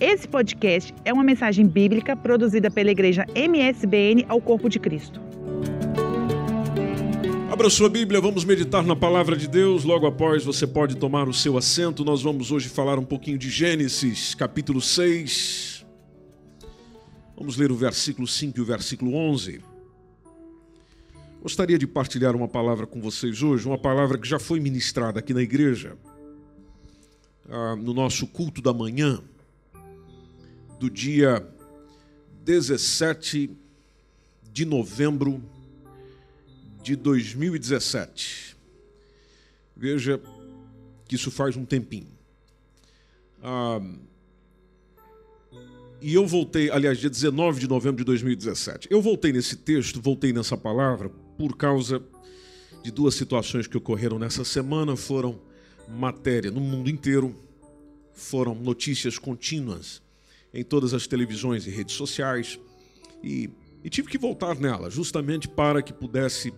Esse podcast é uma mensagem bíblica produzida pela igreja MSBN ao Corpo de Cristo. Abra sua Bíblia, vamos meditar na palavra de Deus. Logo após você pode tomar o seu assento. Nós vamos hoje falar um pouquinho de Gênesis, capítulo 6. Vamos ler o versículo 5 e o versículo 11. Gostaria de partilhar uma palavra com vocês hoje, uma palavra que já foi ministrada aqui na igreja, ah, no nosso culto da manhã do dia 17 de novembro de 2017. Veja que isso faz um tempinho. Ah, e eu voltei, aliás, dia 19 de novembro de 2017. Eu voltei nesse texto, voltei nessa palavra, por causa de duas situações que ocorreram nessa semana. Foram matéria no mundo inteiro, foram notícias contínuas em todas as televisões e redes sociais e, e tive que voltar nela, justamente para que pudesse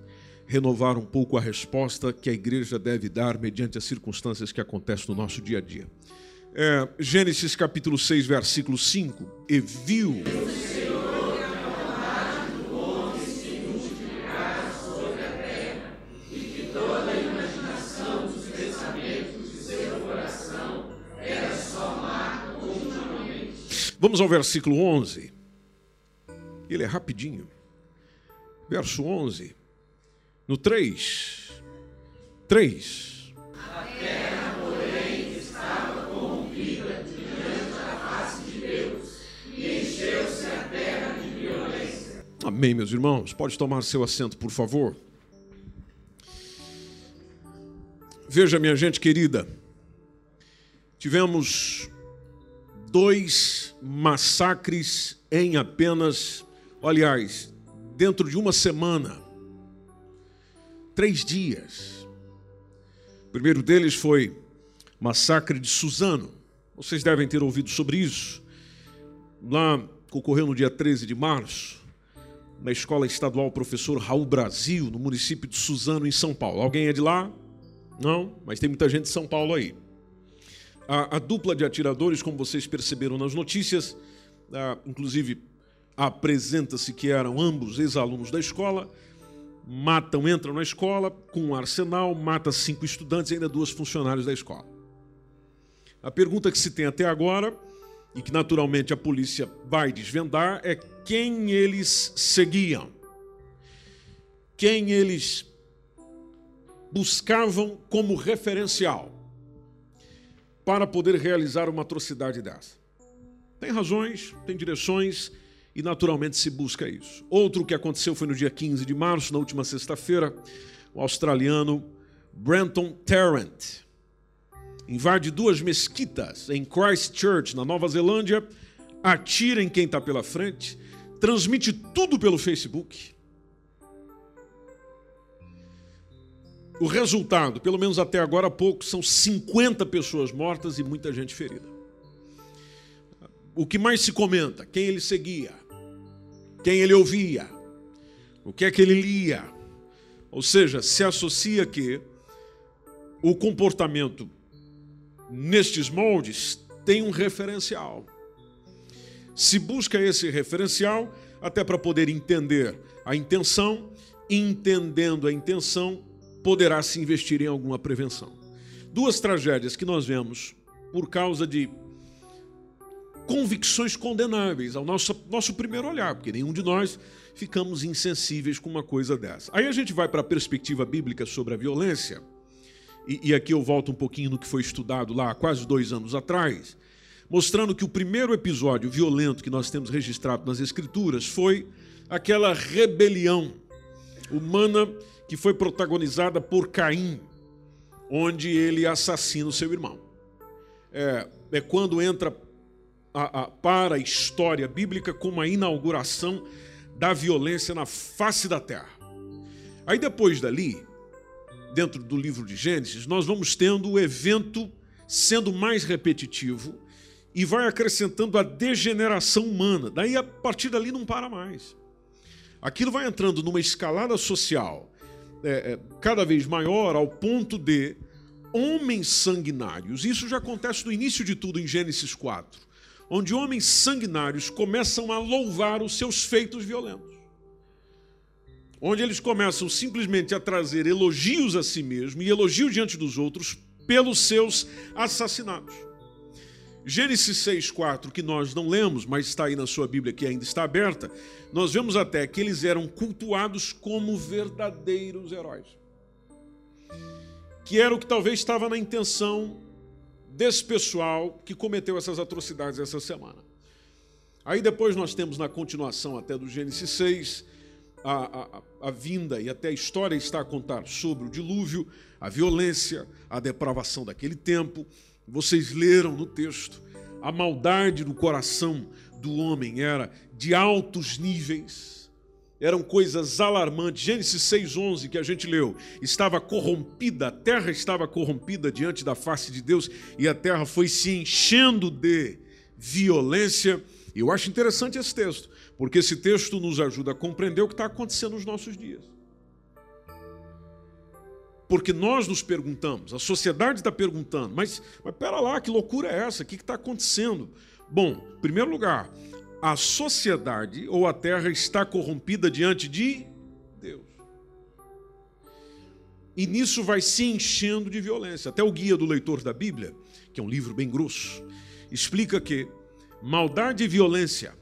renovar um pouco a resposta que a igreja deve dar mediante as circunstâncias que acontecem no nosso dia a dia. É, Gênesis capítulo 6, versículo 5. E viu. Vamos ao versículo 11. Ele é rapidinho. Verso 11. No 3. 3. A terra, porém, estava corrompida diante da face de Deus, e encheu-se a terra de violência. Amém, meus irmãos. Pode tomar seu assento, por favor. Veja, minha gente querida, tivemos dois massacres em apenas, aliás, dentro de uma semana, três dias. O primeiro deles foi massacre de Suzano. Vocês devem ter ouvido sobre isso. Lá ocorreu no dia 13 de março, na Escola Estadual Professor Raul Brasil, no município de Suzano, em São Paulo. Alguém é de lá? Não, mas tem muita gente de São Paulo aí. A, a dupla de atiradores, como vocês perceberam nas notícias, a, inclusive apresenta-se que eram ambos ex-alunos da escola, matam, entram na escola com um arsenal, mata cinco estudantes e ainda duas funcionários da escola. A pergunta que se tem até agora, e que naturalmente a polícia vai desvendar, é quem eles seguiam. Quem eles buscavam como referencial para poder realizar uma atrocidade dessa. Tem razões, tem direções e naturalmente se busca isso. Outro que aconteceu foi no dia 15 de março, na última sexta-feira, o australiano Brenton Tarrant invade duas mesquitas em Christchurch, na Nova Zelândia, atira em quem está pela frente, transmite tudo pelo Facebook O resultado, pelo menos até agora pouco, são 50 pessoas mortas e muita gente ferida. O que mais se comenta? Quem ele seguia? Quem ele ouvia? O que é que ele lia? Ou seja, se associa que o comportamento nestes moldes tem um referencial. Se busca esse referencial até para poder entender a intenção, entendendo a intenção, poderá se investir em alguma prevenção. Duas tragédias que nós vemos por causa de convicções condenáveis ao nosso, nosso primeiro olhar, porque nenhum de nós ficamos insensíveis com uma coisa dessa. Aí a gente vai para a perspectiva bíblica sobre a violência, e, e aqui eu volto um pouquinho no que foi estudado lá há quase dois anos atrás, mostrando que o primeiro episódio violento que nós temos registrado nas Escrituras foi aquela rebelião humana que foi protagonizada por Caim, onde ele assassina o seu irmão. É, é quando entra a, a, para a história bíblica como a inauguração da violência na face da terra. Aí depois dali, dentro do livro de Gênesis, nós vamos tendo o evento sendo mais repetitivo e vai acrescentando a degeneração humana. Daí a partir dali não para mais. Aquilo vai entrando numa escalada social é, é, cada vez maior ao ponto de homens sanguinários. Isso já acontece no início de tudo em Gênesis 4, onde homens sanguinários começam a louvar os seus feitos violentos. Onde eles começam simplesmente a trazer elogios a si mesmos e elogios diante dos outros pelos seus assassinatos. Gênesis 6,4, que nós não lemos, mas está aí na sua Bíblia que ainda está aberta, nós vemos até que eles eram cultuados como verdadeiros heróis. Que era o que talvez estava na intenção desse pessoal que cometeu essas atrocidades essa semana. Aí depois nós temos na continuação até do Gênesis 6, a, a, a, vinda e até a história está a contar sobre o dilúvio, a violência, a depravação daquele tempo. Vocês leram no texto, a maldade do coração do homem era de altos níveis eram coisas alarmantes. Gênesis 6:11 que a gente leu, estava corrompida, a terra estava corrompida diante da face de Deus e a terra foi se enchendo de violência. Eu acho interessante esse texto, porque esse texto nos ajuda a compreender o que está acontecendo nos nossos dias. Porque nós nos perguntamos, a sociedade está perguntando, mas, mas pera lá, que loucura é essa? O que está acontecendo? Bom, em primeiro lugar, a sociedade ou a terra está corrompida diante de Deus. E nisso vai se enchendo de violência. Até o guia do leitor da Bíblia, que é um livro bem grosso, explica que maldade e violência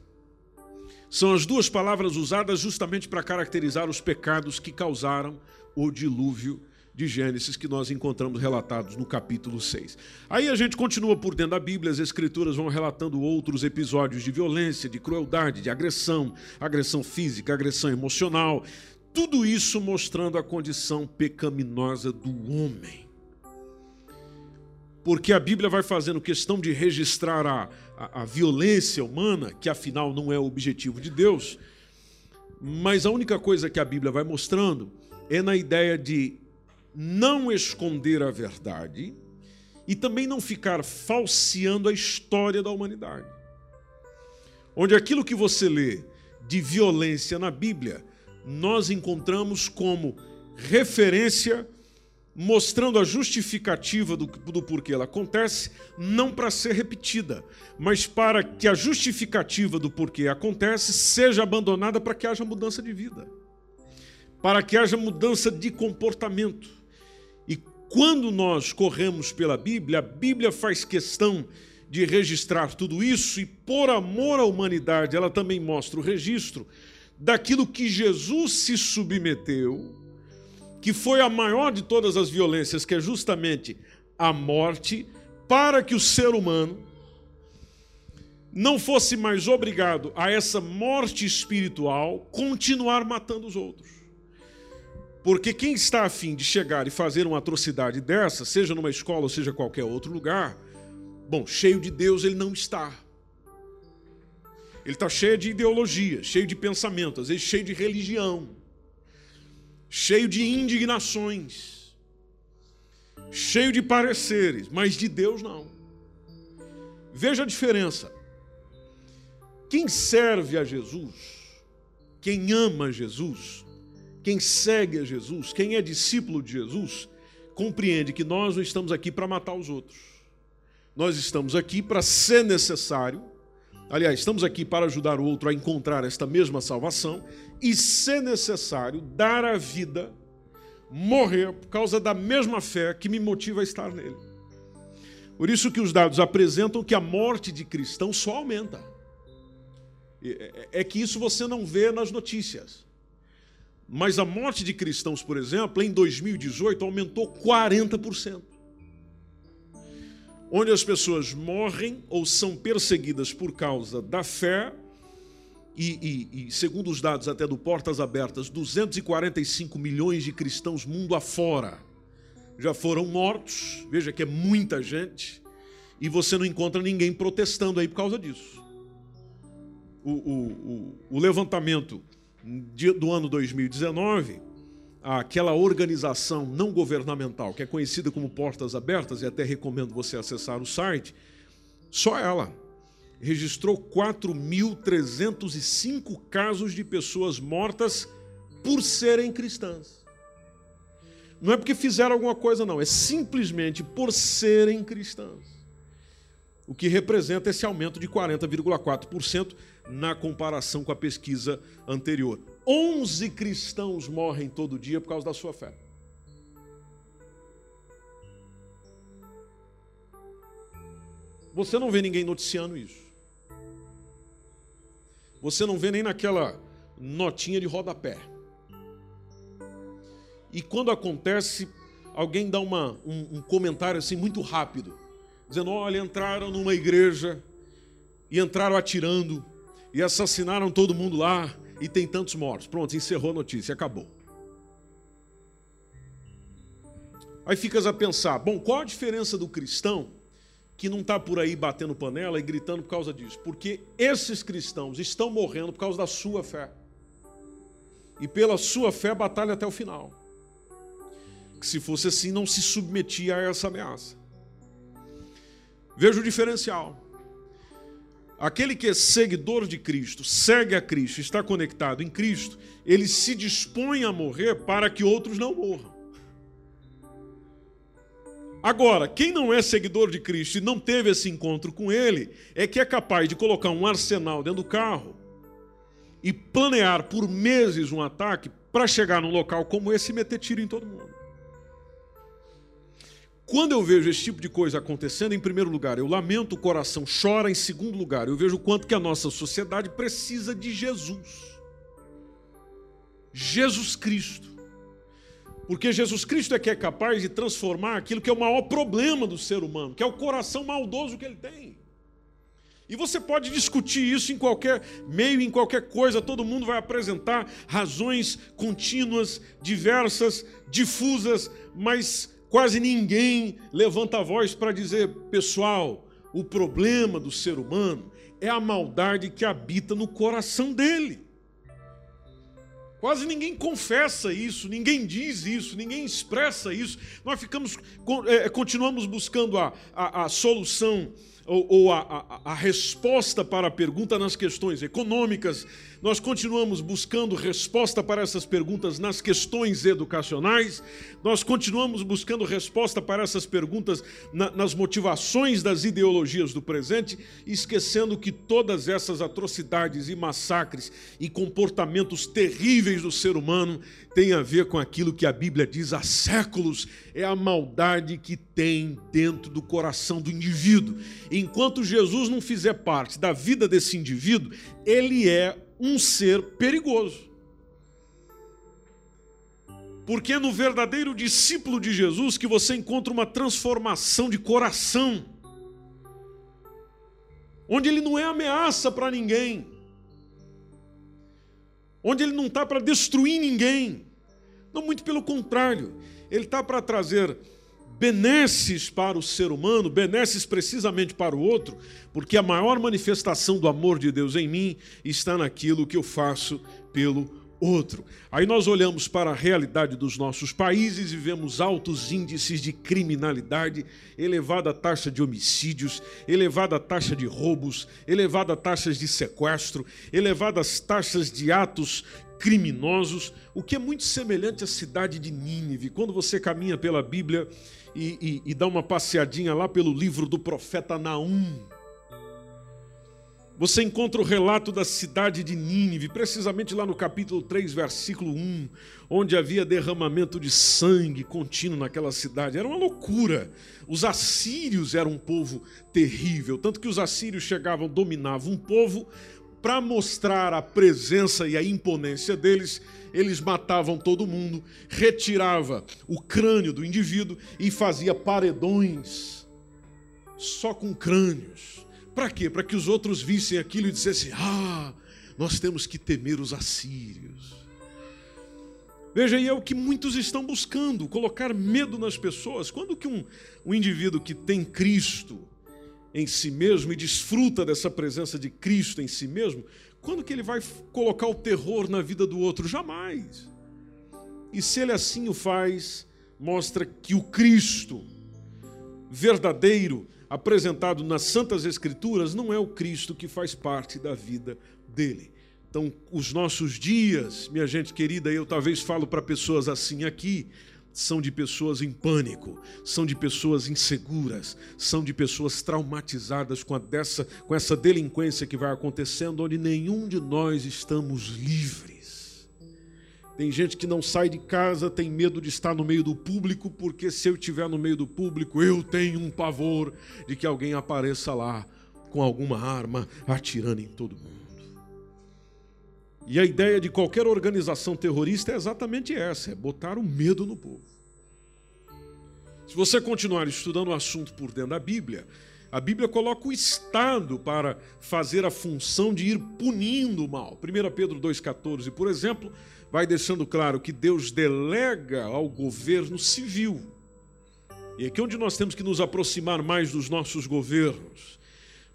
são as duas palavras usadas justamente para caracterizar os pecados que causaram o dilúvio de Gênesis que nós encontramos relatados no capítulo 6. Aí a gente continua por dentro da Bíblia, as Escrituras vão relatando outros episódios de violência, de crueldade, de agressão, agressão física, agressão emocional, tudo isso mostrando a condição pecaminosa do homem. Porque a Bíblia vai fazendo questão de registrar a, a, a violência humana, que afinal não é o objetivo de Deus, mas a única coisa que a Bíblia vai mostrando é na ideia de não esconder a verdade e também não ficar falseando a história da humanidade. Onde aquilo que você lê de violência na Bíblia, nós encontramos como referência mostrando a justificativa do, do porquê ela acontece, não para ser repetida, mas para que a justificativa do porquê acontece seja abandonada para que haja mudança de vida, para que haja mudança de comportamento quando nós corremos pela Bíblia, a Bíblia faz questão de registrar tudo isso e, por amor à humanidade, ela também mostra o registro daquilo que Jesus se submeteu, que foi a maior de todas as violências, que é justamente a morte, para que o ser humano não fosse mais obrigado a essa morte espiritual continuar matando os outros. Porque quem está afim de chegar e fazer uma atrocidade dessa, seja numa escola ou seja qualquer outro lugar, bom, cheio de Deus ele não está. Ele está cheio de ideologia, cheio de pensamento, às vezes cheio de religião, cheio de indignações, cheio de pareceres, mas de Deus não. Veja a diferença. Quem serve a Jesus, quem ama Jesus, quem segue a Jesus, quem é discípulo de Jesus, compreende que nós não estamos aqui para matar os outros. Nós estamos aqui para ser necessário, aliás, estamos aqui para ajudar o outro a encontrar esta mesma salvação e, se necessário, dar a vida, morrer por causa da mesma fé que me motiva a estar nele. Por isso que os dados apresentam que a morte de cristão só aumenta. É, é que isso você não vê nas notícias. Mas a morte de cristãos, por exemplo, em 2018 aumentou 40%. Onde as pessoas morrem ou são perseguidas por causa da fé, e, e, e, segundo os dados até do Portas Abertas, 245 milhões de cristãos mundo afora já foram mortos. Veja que é muita gente. E você não encontra ninguém protestando aí por causa disso. O, o, o, o levantamento do ano 2019, aquela organização não governamental, que é conhecida como Portas Abertas, e até recomendo você acessar o site, só ela registrou 4.305 casos de pessoas mortas por serem cristãs. Não é porque fizeram alguma coisa, não, é simplesmente por serem cristãs. O que representa esse aumento de 40,4% na comparação com a pesquisa anterior. 11 cristãos morrem todo dia por causa da sua fé. Você não vê ninguém noticiando isso. Você não vê nem naquela notinha de rodapé. E quando acontece, alguém dá uma, um, um comentário assim muito rápido, dizendo: olha, entraram numa igreja e entraram atirando e assassinaram todo mundo lá e tem tantos mortos. Pronto, encerrou a notícia, acabou. Aí ficas a pensar: bom, qual a diferença do cristão que não está por aí batendo panela e gritando por causa disso? Porque esses cristãos estão morrendo por causa da sua fé. E pela sua fé batalha até o final que se fosse assim não se submetia a essa ameaça. Veja o diferencial. Aquele que é seguidor de Cristo, segue a Cristo, está conectado em Cristo, ele se dispõe a morrer para que outros não morram. Agora, quem não é seguidor de Cristo e não teve esse encontro com Ele, é que é capaz de colocar um arsenal dentro do carro e planear por meses um ataque para chegar num local como esse e meter tiro em todo mundo. Quando eu vejo esse tipo de coisa acontecendo, em primeiro lugar, eu lamento, o coração chora, em segundo lugar, eu vejo o quanto que a nossa sociedade precisa de Jesus. Jesus Cristo. Porque Jesus Cristo é que é capaz de transformar aquilo que é o maior problema do ser humano, que é o coração maldoso que ele tem. E você pode discutir isso em qualquer meio, em qualquer coisa, todo mundo vai apresentar razões contínuas, diversas, difusas, mas Quase ninguém levanta a voz para dizer, pessoal, o problema do ser humano é a maldade que habita no coração dele. Quase ninguém confessa isso, ninguém diz isso, ninguém expressa isso. Nós ficamos, é, continuamos buscando a, a, a solução ou, ou a, a, a, resposta para a pergunta nas questões econômicas, nós continuamos buscando resposta para essas perguntas nas questões educacionais, nós continuamos buscando resposta para essas perguntas na, nas motivações das ideologias do presente, esquecendo que todas essas atrocidades e massacres e comportamentos terríveis do ser humano têm a ver com aquilo que a Bíblia diz há séculos: é a maldade que tem dentro do coração do indivíduo. Enquanto Jesus não fizer parte da vida desse indivíduo, ele é um ser perigoso. Porque é no verdadeiro discípulo de Jesus que você encontra uma transformação de coração, onde ele não é ameaça para ninguém, onde ele não está para destruir ninguém, não, muito pelo contrário, ele está para trazer benesses para o ser humano, benesses precisamente para o outro, porque a maior manifestação do amor de Deus em mim está naquilo que eu faço pelo outro. Aí nós olhamos para a realidade dos nossos países e vemos altos índices de criminalidade, elevada taxa de homicídios, elevada taxa de roubos, elevada taxas de sequestro, elevadas taxas de atos criminosos, o que é muito semelhante à cidade de Nínive. Quando você caminha pela Bíblia, e, e, e dá uma passeadinha lá pelo livro do profeta Naum, você encontra o relato da cidade de Nínive, precisamente lá no capítulo 3, versículo 1, onde havia derramamento de sangue contínuo naquela cidade. Era uma loucura. Os assírios eram um povo terrível, tanto que os assírios chegavam, dominavam um povo, para mostrar a presença e a imponência deles, eles matavam todo mundo, retirava o crânio do indivíduo e fazia paredões só com crânios. Para quê? Para que os outros vissem aquilo e dissessem: "Ah, nós temos que temer os assírios". Veja, aí é o que muitos estão buscando, colocar medo nas pessoas. Quando que um, um indivíduo que tem Cristo, em si mesmo e desfruta dessa presença de Cristo em si mesmo, quando que ele vai colocar o terror na vida do outro? Jamais. E se ele assim o faz, mostra que o Cristo verdadeiro, apresentado nas Santas Escrituras, não é o Cristo que faz parte da vida dele. Então, os nossos dias, minha gente querida, eu talvez falo para pessoas assim aqui, são de pessoas em pânico, são de pessoas inseguras, são de pessoas traumatizadas com, dessa, com essa delinquência que vai acontecendo, onde nenhum de nós estamos livres. Tem gente que não sai de casa, tem medo de estar no meio do público, porque se eu estiver no meio do público, eu tenho um pavor de que alguém apareça lá com alguma arma atirando em todo mundo. E a ideia de qualquer organização terrorista é exatamente essa: é botar o medo no povo. Se você continuar estudando o assunto por dentro da Bíblia, a Bíblia coloca o Estado para fazer a função de ir punindo o mal. 1 Pedro 2,14, por exemplo, vai deixando claro que Deus delega ao governo civil. E é aqui onde nós temos que nos aproximar mais dos nossos governos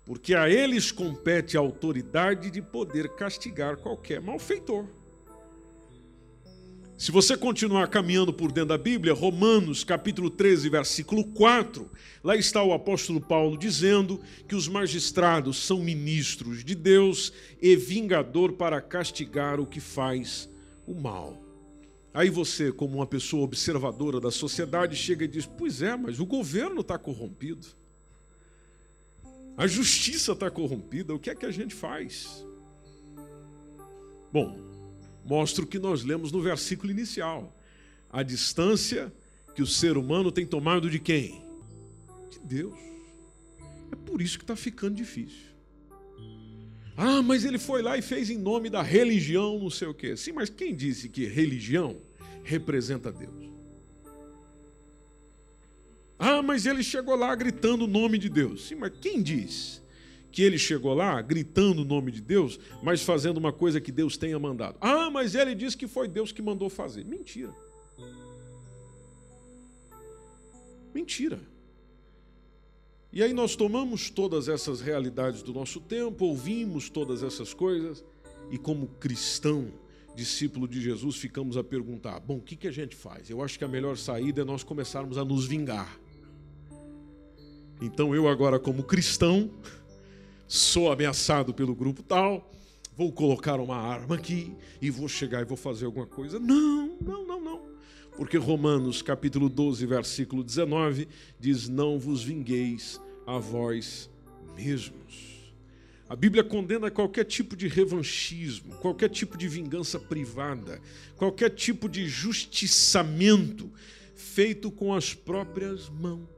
porque a eles compete a autoridade de poder castigar qualquer malfeitor. Se você continuar caminhando por dentro da Bíblia, Romanos capítulo 13, versículo 4, lá está o apóstolo Paulo dizendo que os magistrados são ministros de Deus e vingador para castigar o que faz o mal. Aí você, como uma pessoa observadora da sociedade, chega e diz: Pois é, mas o governo está corrompido. A justiça está corrompida, o que é que a gente faz? Bom, mostra o que nós lemos no versículo inicial. A distância que o ser humano tem tomado de quem? De Deus. É por isso que está ficando difícil. Ah, mas ele foi lá e fez em nome da religião, não sei o quê. Sim, mas quem disse que religião representa Deus? Ah, mas ele chegou lá gritando o nome de Deus. Sim, mas quem diz que ele chegou lá gritando o nome de Deus, mas fazendo uma coisa que Deus tenha mandado? Ah, mas ele disse que foi Deus que mandou fazer. Mentira. Mentira. E aí nós tomamos todas essas realidades do nosso tempo, ouvimos todas essas coisas, e como cristão, discípulo de Jesus, ficamos a perguntar: bom, o que, que a gente faz? Eu acho que a melhor saída é nós começarmos a nos vingar. Então eu agora como cristão sou ameaçado pelo grupo tal, vou colocar uma arma aqui e vou chegar e vou fazer alguma coisa. Não, não, não, não. Porque Romanos capítulo 12, versículo 19 diz: "Não vos vingueis a vós mesmos". A Bíblia condena qualquer tipo de revanchismo, qualquer tipo de vingança privada, qualquer tipo de justiçamento feito com as próprias mãos.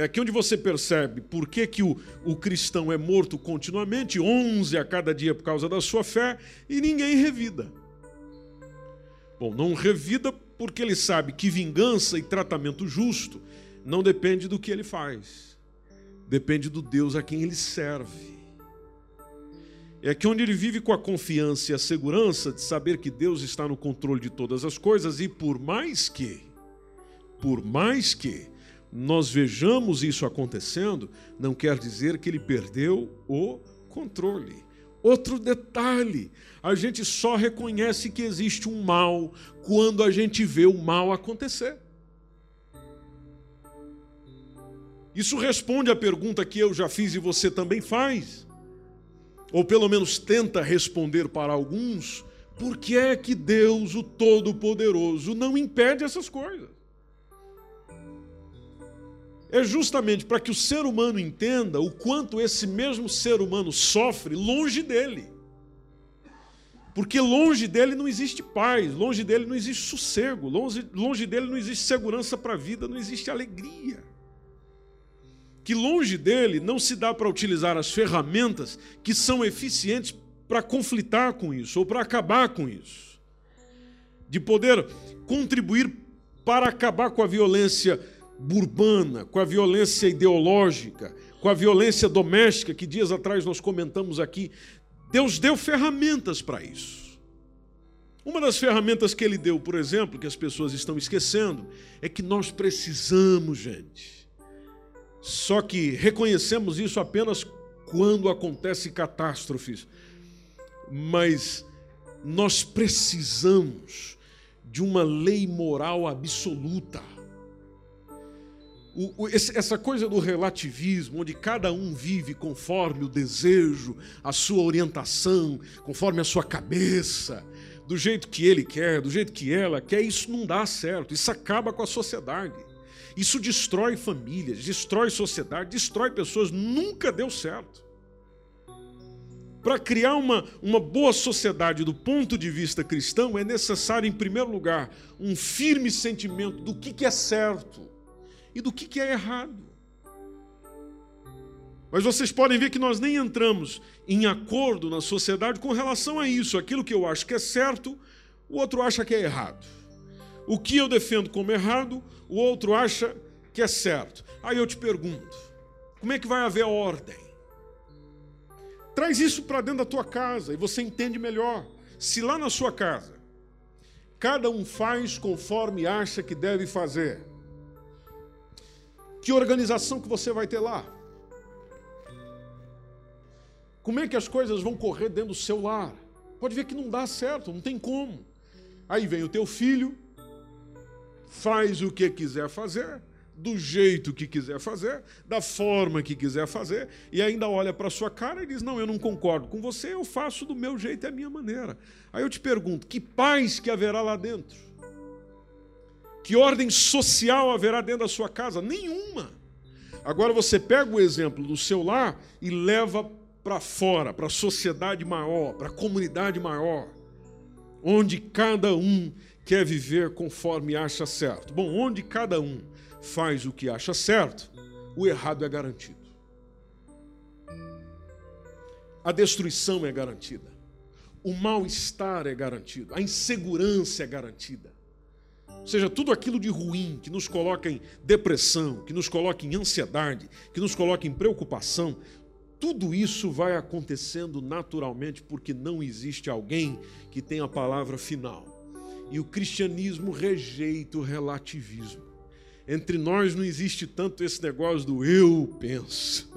É aqui onde você percebe por que, que o, o cristão é morto continuamente, 11 a cada dia por causa da sua fé, e ninguém revida. Bom, não revida porque ele sabe que vingança e tratamento justo não depende do que ele faz, depende do Deus a quem ele serve. É aqui onde ele vive com a confiança e a segurança de saber que Deus está no controle de todas as coisas e por mais que, por mais que nós vejamos isso acontecendo, não quer dizer que ele perdeu o controle. Outro detalhe: a gente só reconhece que existe um mal quando a gente vê o mal acontecer. Isso responde à pergunta que eu já fiz e você também faz, ou pelo menos tenta responder para alguns: por que é que Deus, o Todo-Poderoso, não impede essas coisas? É justamente para que o ser humano entenda o quanto esse mesmo ser humano sofre longe dele. Porque longe dele não existe paz, longe dele não existe sossego, longe, longe dele não existe segurança para a vida, não existe alegria. Que longe dele não se dá para utilizar as ferramentas que são eficientes para conflitar com isso ou para acabar com isso. De poder contribuir para acabar com a violência urbana, com a violência ideológica, com a violência doméstica, que dias atrás nós comentamos aqui. Deus deu ferramentas para isso. Uma das ferramentas que ele deu, por exemplo, que as pessoas estão esquecendo, é que nós precisamos, gente. Só que reconhecemos isso apenas quando acontecem catástrofes. Mas nós precisamos de uma lei moral absoluta o, o, esse, essa coisa do relativismo, onde cada um vive conforme o desejo, a sua orientação, conforme a sua cabeça, do jeito que ele quer, do jeito que ela quer, isso não dá certo. Isso acaba com a sociedade. Isso destrói famílias, destrói sociedade, destrói pessoas. Nunca deu certo. Para criar uma, uma boa sociedade do ponto de vista cristão, é necessário, em primeiro lugar, um firme sentimento do que, que é certo e do que, que é errado. Mas vocês podem ver que nós nem entramos em acordo na sociedade com relação a isso. Aquilo que eu acho que é certo, o outro acha que é errado. O que eu defendo como errado, o outro acha que é certo. Aí eu te pergunto: como é que vai haver ordem? Traz isso para dentro da tua casa e você entende melhor. Se lá na sua casa cada um faz conforme acha que deve fazer, que organização que você vai ter lá? Como é que as coisas vão correr dentro do seu lar? Pode ver que não dá certo, não tem como. Aí vem o teu filho, faz o que quiser fazer, do jeito que quiser fazer, da forma que quiser fazer, e ainda olha para sua cara e diz: Não, eu não concordo com você, eu faço do meu jeito, é a minha maneira. Aí eu te pergunto: que paz que haverá lá dentro? Que ordem social haverá dentro da sua casa? Nenhuma. Agora você pega o exemplo do seu lar e leva para fora, para a sociedade maior, para a comunidade maior, onde cada um quer viver conforme acha certo. Bom, onde cada um faz o que acha certo, o errado é garantido. A destruição é garantida. O mal-estar é garantido. A insegurança é garantida. Ou seja, tudo aquilo de ruim que nos coloca em depressão, que nos coloca em ansiedade, que nos coloca em preocupação, tudo isso vai acontecendo naturalmente porque não existe alguém que tenha a palavra final. E o cristianismo rejeita o relativismo. Entre nós não existe tanto esse negócio do eu penso,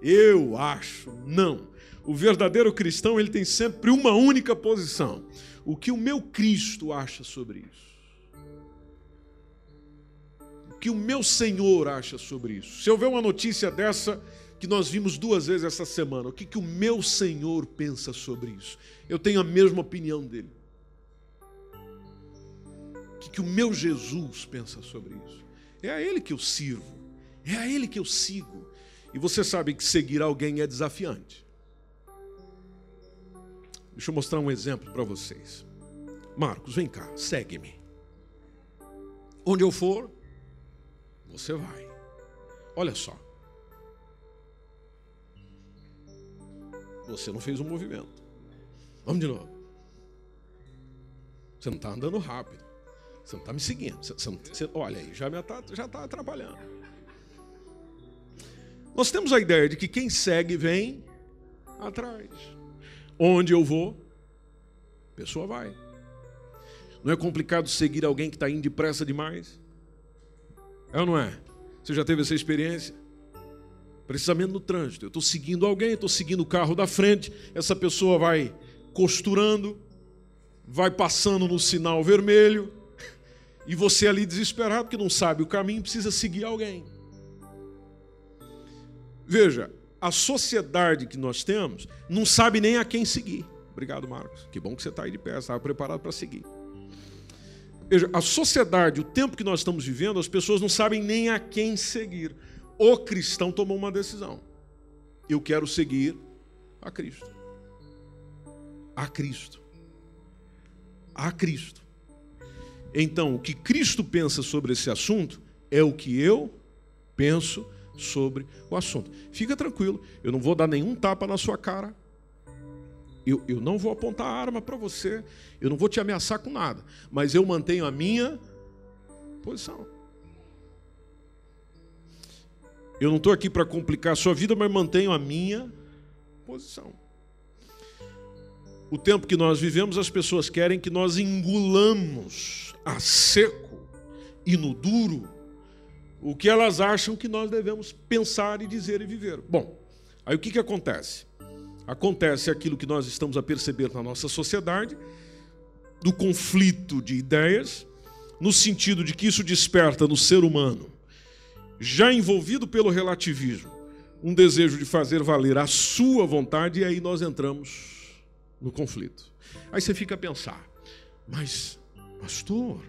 eu acho. Não. O verdadeiro cristão ele tem sempre uma única posição: o que o meu Cristo acha sobre isso. Que o meu Senhor acha sobre isso. Se eu ver uma notícia dessa que nós vimos duas vezes essa semana, o que, que o meu Senhor pensa sobre isso? Eu tenho a mesma opinião dele. O que, que o meu Jesus pensa sobre isso? É a Ele que eu sirvo, é a Ele que eu sigo. E você sabe que seguir alguém é desafiante. Deixa eu mostrar um exemplo para vocês. Marcos, vem cá, segue-me. Onde eu for, você vai. Olha só. Você não fez um movimento. Vamos de novo. Você não está andando rápido. Você não está me seguindo. Você, você, você, olha aí, já está já tá atrapalhando. Nós temos a ideia de que quem segue vem atrás. Onde eu vou, a pessoa vai. Não é complicado seguir alguém que está indo depressa demais? É ou não é? Você já teve essa experiência? Precisamente no trânsito. Eu estou seguindo alguém, estou seguindo o carro da frente, essa pessoa vai costurando, vai passando no sinal vermelho, e você ali desesperado, que não sabe o caminho, precisa seguir alguém. Veja, a sociedade que nós temos não sabe nem a quem seguir. Obrigado, Marcos. Que bom que você está aí de pé, estava preparado para seguir. Veja, a sociedade, o tempo que nós estamos vivendo, as pessoas não sabem nem a quem seguir. O cristão tomou uma decisão. Eu quero seguir a Cristo. A Cristo. A Cristo. Então, o que Cristo pensa sobre esse assunto é o que eu penso sobre o assunto. Fica tranquilo, eu não vou dar nenhum tapa na sua cara. Eu, eu não vou apontar arma para você, eu não vou te ameaçar com nada, mas eu mantenho a minha posição. Eu não estou aqui para complicar a sua vida, mas mantenho a minha posição. O tempo que nós vivemos, as pessoas querem que nós engulamos a seco e no duro o que elas acham que nós devemos pensar e dizer e viver. Bom, aí o que, que acontece? Acontece aquilo que nós estamos a perceber na nossa sociedade, do conflito de ideias, no sentido de que isso desperta no ser humano, já envolvido pelo relativismo, um desejo de fazer valer a sua vontade, e aí nós entramos no conflito. Aí você fica a pensar: Mas, pastor,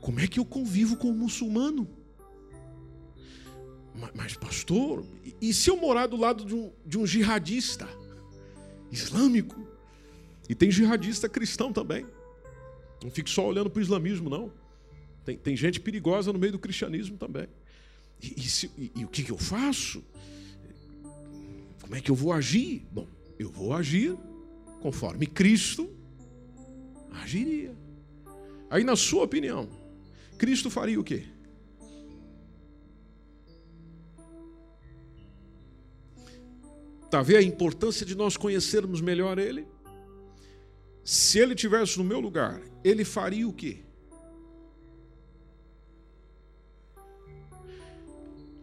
como é que eu convivo com o muçulmano? Mas, pastor, e se eu morar do lado de um, de um jihadista islâmico? E tem jihadista cristão também. Não fique só olhando para o islamismo, não. Tem, tem gente perigosa no meio do cristianismo também. E, e, se, e, e o que, que eu faço? Como é que eu vou agir? Bom, eu vou agir conforme Cristo agiria. Aí, na sua opinião, Cristo faria o quê? Está a ver a importância de nós conhecermos melhor Ele? Se Ele tivesse no meu lugar, Ele faria o quê?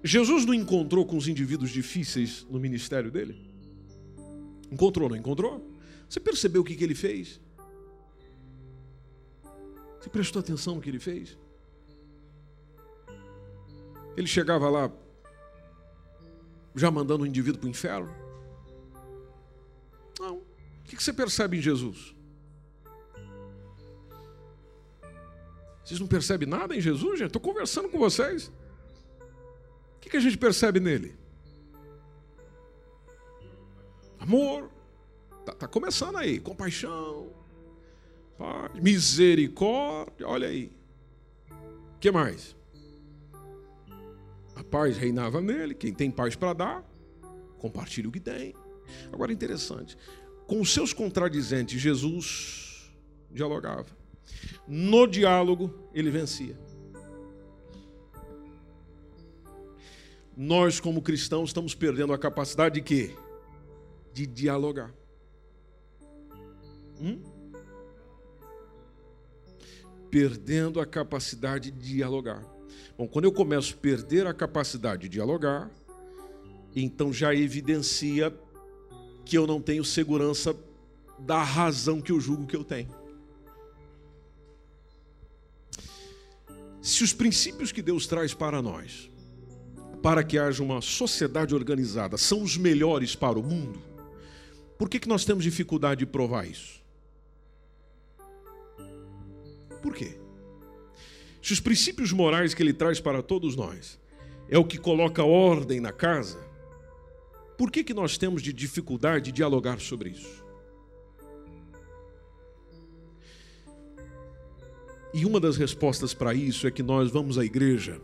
Jesus não encontrou com os indivíduos difíceis no ministério dele? Encontrou, não encontrou? Você percebeu o que, que ele fez? Você prestou atenção no que ele fez? Ele chegava lá já mandando o indivíduo para o inferno? Não. O que você percebe em Jesus? Vocês não percebem nada em Jesus, gente? Estou conversando com vocês. O que a gente percebe nele? Amor. Está tá começando aí. Compaixão. Paz, misericórdia. Olha aí. O que mais? A paz reinava nele. Quem tem paz para dar, compartilha o que tem. Agora, interessante. Com seus contradizentes, Jesus dialogava. No diálogo, ele vencia. nós, como cristãos, estamos perdendo a capacidade de quê? De dialogar. Hum? Perdendo a capacidade de dialogar. Bom, quando eu começo a perder a capacidade de dialogar, então já evidencia que eu não tenho segurança da razão que eu julgo que eu tenho. Se os princípios que Deus traz para nós para que haja uma sociedade organizada são os melhores para o mundo, por que, que nós temos dificuldade de provar isso? Por quê? Se os princípios morais que ele traz para todos nós é o que coloca ordem na casa, por que, que nós temos de dificuldade de dialogar sobre isso? E uma das respostas para isso é que nós vamos à igreja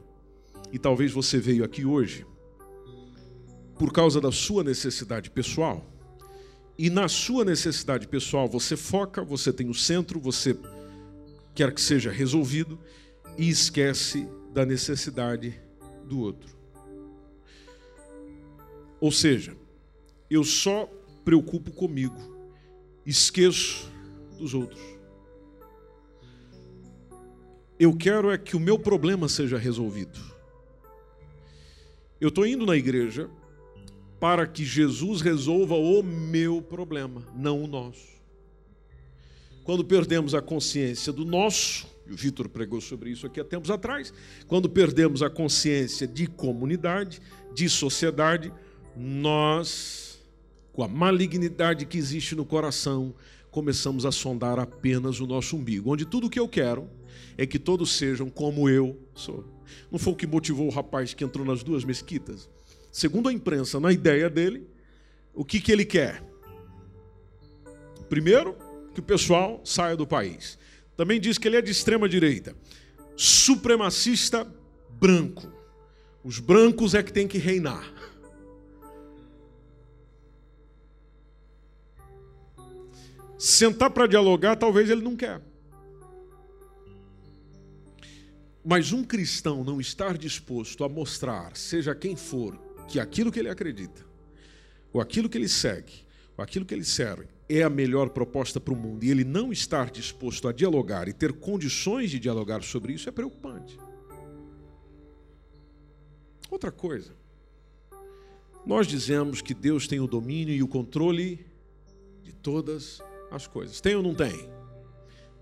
e talvez você veio aqui hoje por causa da sua necessidade pessoal. E na sua necessidade pessoal você foca, você tem o centro, você quer que seja resolvido e esquece da necessidade do outro. Ou seja, eu só preocupo comigo, esqueço dos outros. Eu quero é que o meu problema seja resolvido. Eu estou indo na igreja para que Jesus resolva o meu problema, não o nosso. Quando perdemos a consciência do nosso, e o Vitor pregou sobre isso aqui há tempos atrás, quando perdemos a consciência de comunidade, de sociedade, nós, com a malignidade que existe no coração, começamos a sondar apenas o nosso umbigo, onde tudo o que eu quero é que todos sejam como eu sou. Não foi o que motivou o rapaz que entrou nas duas mesquitas? Segundo a imprensa, na ideia dele, o que, que ele quer? Primeiro, que o pessoal saia do país. Também diz que ele é de extrema direita. Supremacista branco. Os brancos é que tem que reinar. Sentar para dialogar, talvez ele não quer. Mas um cristão não estar disposto a mostrar, seja quem for, que aquilo que ele acredita, ou aquilo que ele segue, ou aquilo que ele serve, é a melhor proposta para o mundo, e ele não estar disposto a dialogar e ter condições de dialogar sobre isso, é preocupante. Outra coisa, nós dizemos que Deus tem o domínio e o controle de todas as coisas. Tem ou não tem?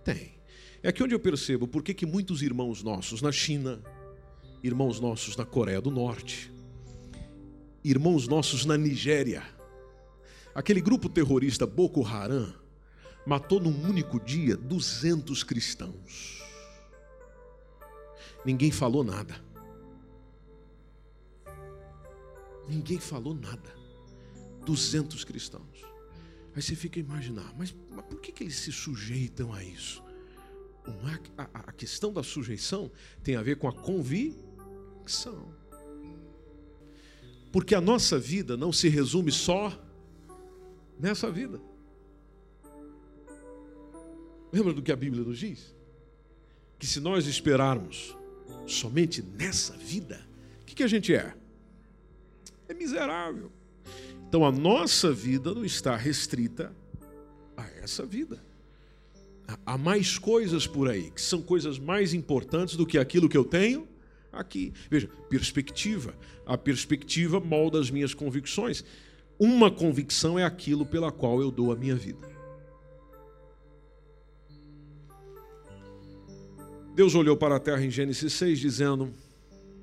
Tem. É aqui onde eu percebo por que muitos irmãos nossos na China, irmãos nossos na Coreia do Norte, irmãos nossos na Nigéria, aquele grupo terrorista Boko Haram, matou num único dia 200 cristãos. Ninguém falou nada. Ninguém falou nada. 200 cristãos. Aí você fica a imaginar, mas, mas por que, que eles se sujeitam a isso? a, a questão da sujeição tem a ver com a convicção. Porque a nossa vida não se resume só nessa vida. Lembra do que a Bíblia nos diz? Que se nós esperarmos somente nessa vida, o que, que a gente é? É miserável. Então a nossa vida não está restrita a essa vida. Há mais coisas por aí, que são coisas mais importantes do que aquilo que eu tenho aqui. Veja, perspectiva. A perspectiva molda as minhas convicções. Uma convicção é aquilo pela qual eu dou a minha vida. Deus olhou para a terra em Gênesis 6, dizendo: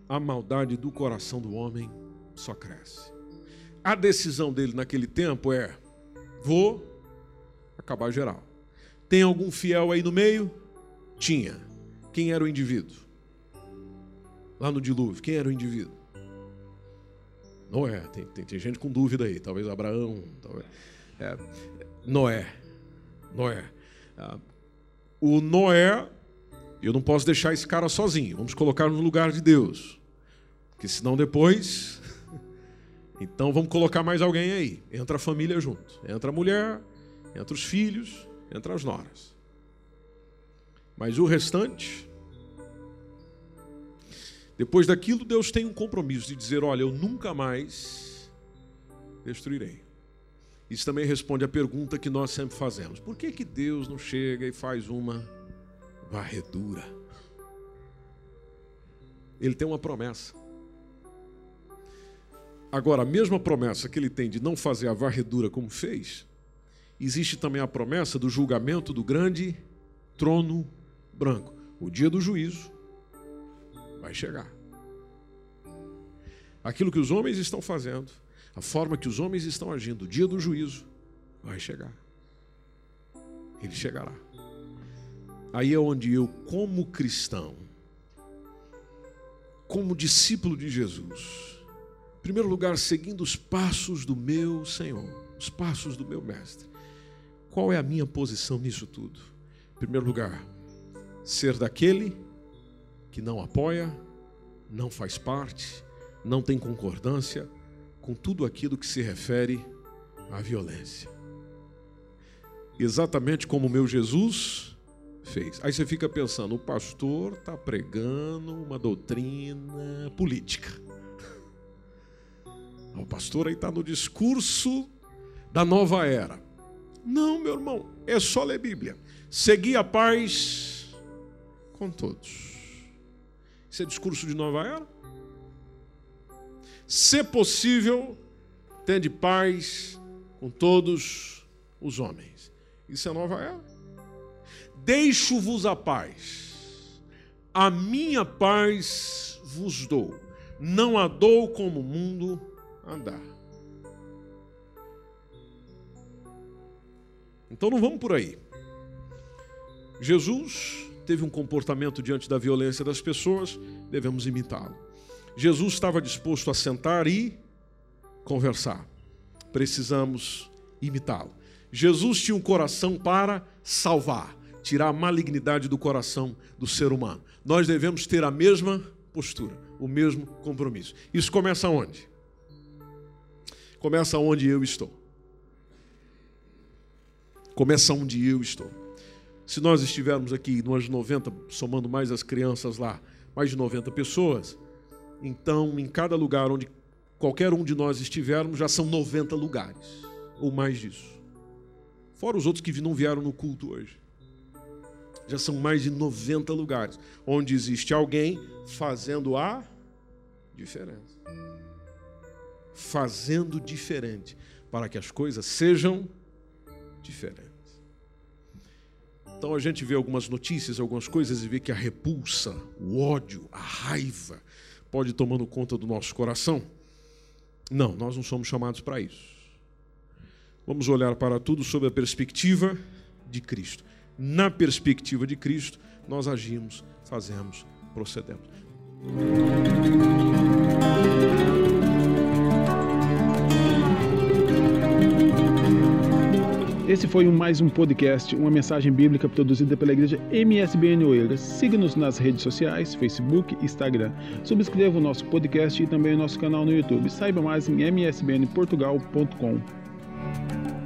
A maldade do coração do homem só cresce. A decisão dele naquele tempo é: vou acabar geral. Tem algum fiel aí no meio? Tinha. Quem era o indivíduo? Lá no dilúvio, quem era o indivíduo? Noé. Tem, tem, tem gente com dúvida aí. Talvez Abraão. Talvez, é, Noé. Noé. Ah, o Noé, eu não posso deixar esse cara sozinho. Vamos colocar no lugar de Deus. Porque senão depois. Então vamos colocar mais alguém aí. Entra a família junto. Entra a mulher, entra os filhos, entre as noras. Mas o restante, depois daquilo, Deus tem um compromisso de dizer: Olha, eu nunca mais destruirei. Isso também responde à pergunta que nós sempre fazemos: Por que, que Deus não chega e faz uma varredura? Ele tem uma promessa. Agora, a mesma promessa que ele tem de não fazer a varredura como fez, existe também a promessa do julgamento do grande trono branco. O dia do juízo vai chegar. Aquilo que os homens estão fazendo, a forma que os homens estão agindo, o dia do juízo vai chegar. Ele chegará. Aí é onde eu, como cristão, como discípulo de Jesus, em primeiro lugar, seguindo os passos do meu Senhor, os passos do meu Mestre, qual é a minha posição nisso tudo? Em primeiro lugar, ser daquele que não apoia, não faz parte, não tem concordância com tudo aquilo que se refere à violência. Exatamente como o meu Jesus fez. Aí você fica pensando, o pastor está pregando uma doutrina política. O pastor aí está no discurso da nova era. Não, meu irmão, é só ler Bíblia. Seguir a paz com todos. Isso é discurso de nova era? Se possível, tende paz com todos os homens. Isso é nova era? Deixo-vos a paz. A minha paz vos dou. Não a dou como o mundo andar. Então não vamos por aí. Jesus teve um comportamento diante da violência das pessoas, devemos imitá-lo. Jesus estava disposto a sentar e conversar. Precisamos imitá-lo. Jesus tinha um coração para salvar, tirar a malignidade do coração do ser humano. Nós devemos ter a mesma postura, o mesmo compromisso. Isso começa onde? Começa onde eu estou. Começa onde eu estou. Se nós estivermos aqui, nós 90, somando mais as crianças lá, mais de 90 pessoas, então em cada lugar onde qualquer um de nós estivermos, já são 90 lugares, ou mais disso. Fora os outros que não vieram no culto hoje. Já são mais de 90 lugares onde existe alguém fazendo a diferença. Fazendo diferente para que as coisas sejam diferentes. Então a gente vê algumas notícias, algumas coisas e vê que a repulsa, o ódio, a raiva pode tomando conta do nosso coração. Não, nós não somos chamados para isso. Vamos olhar para tudo sob a perspectiva de Cristo. Na perspectiva de Cristo, nós agimos, fazemos, procedemos. Esse foi mais um podcast, uma mensagem bíblica produzida pela igreja MSBN Oeiras. Siga-nos nas redes sociais, Facebook, Instagram. Subscreva o nosso podcast e também o nosso canal no YouTube. Saiba mais em msbnportugal.com.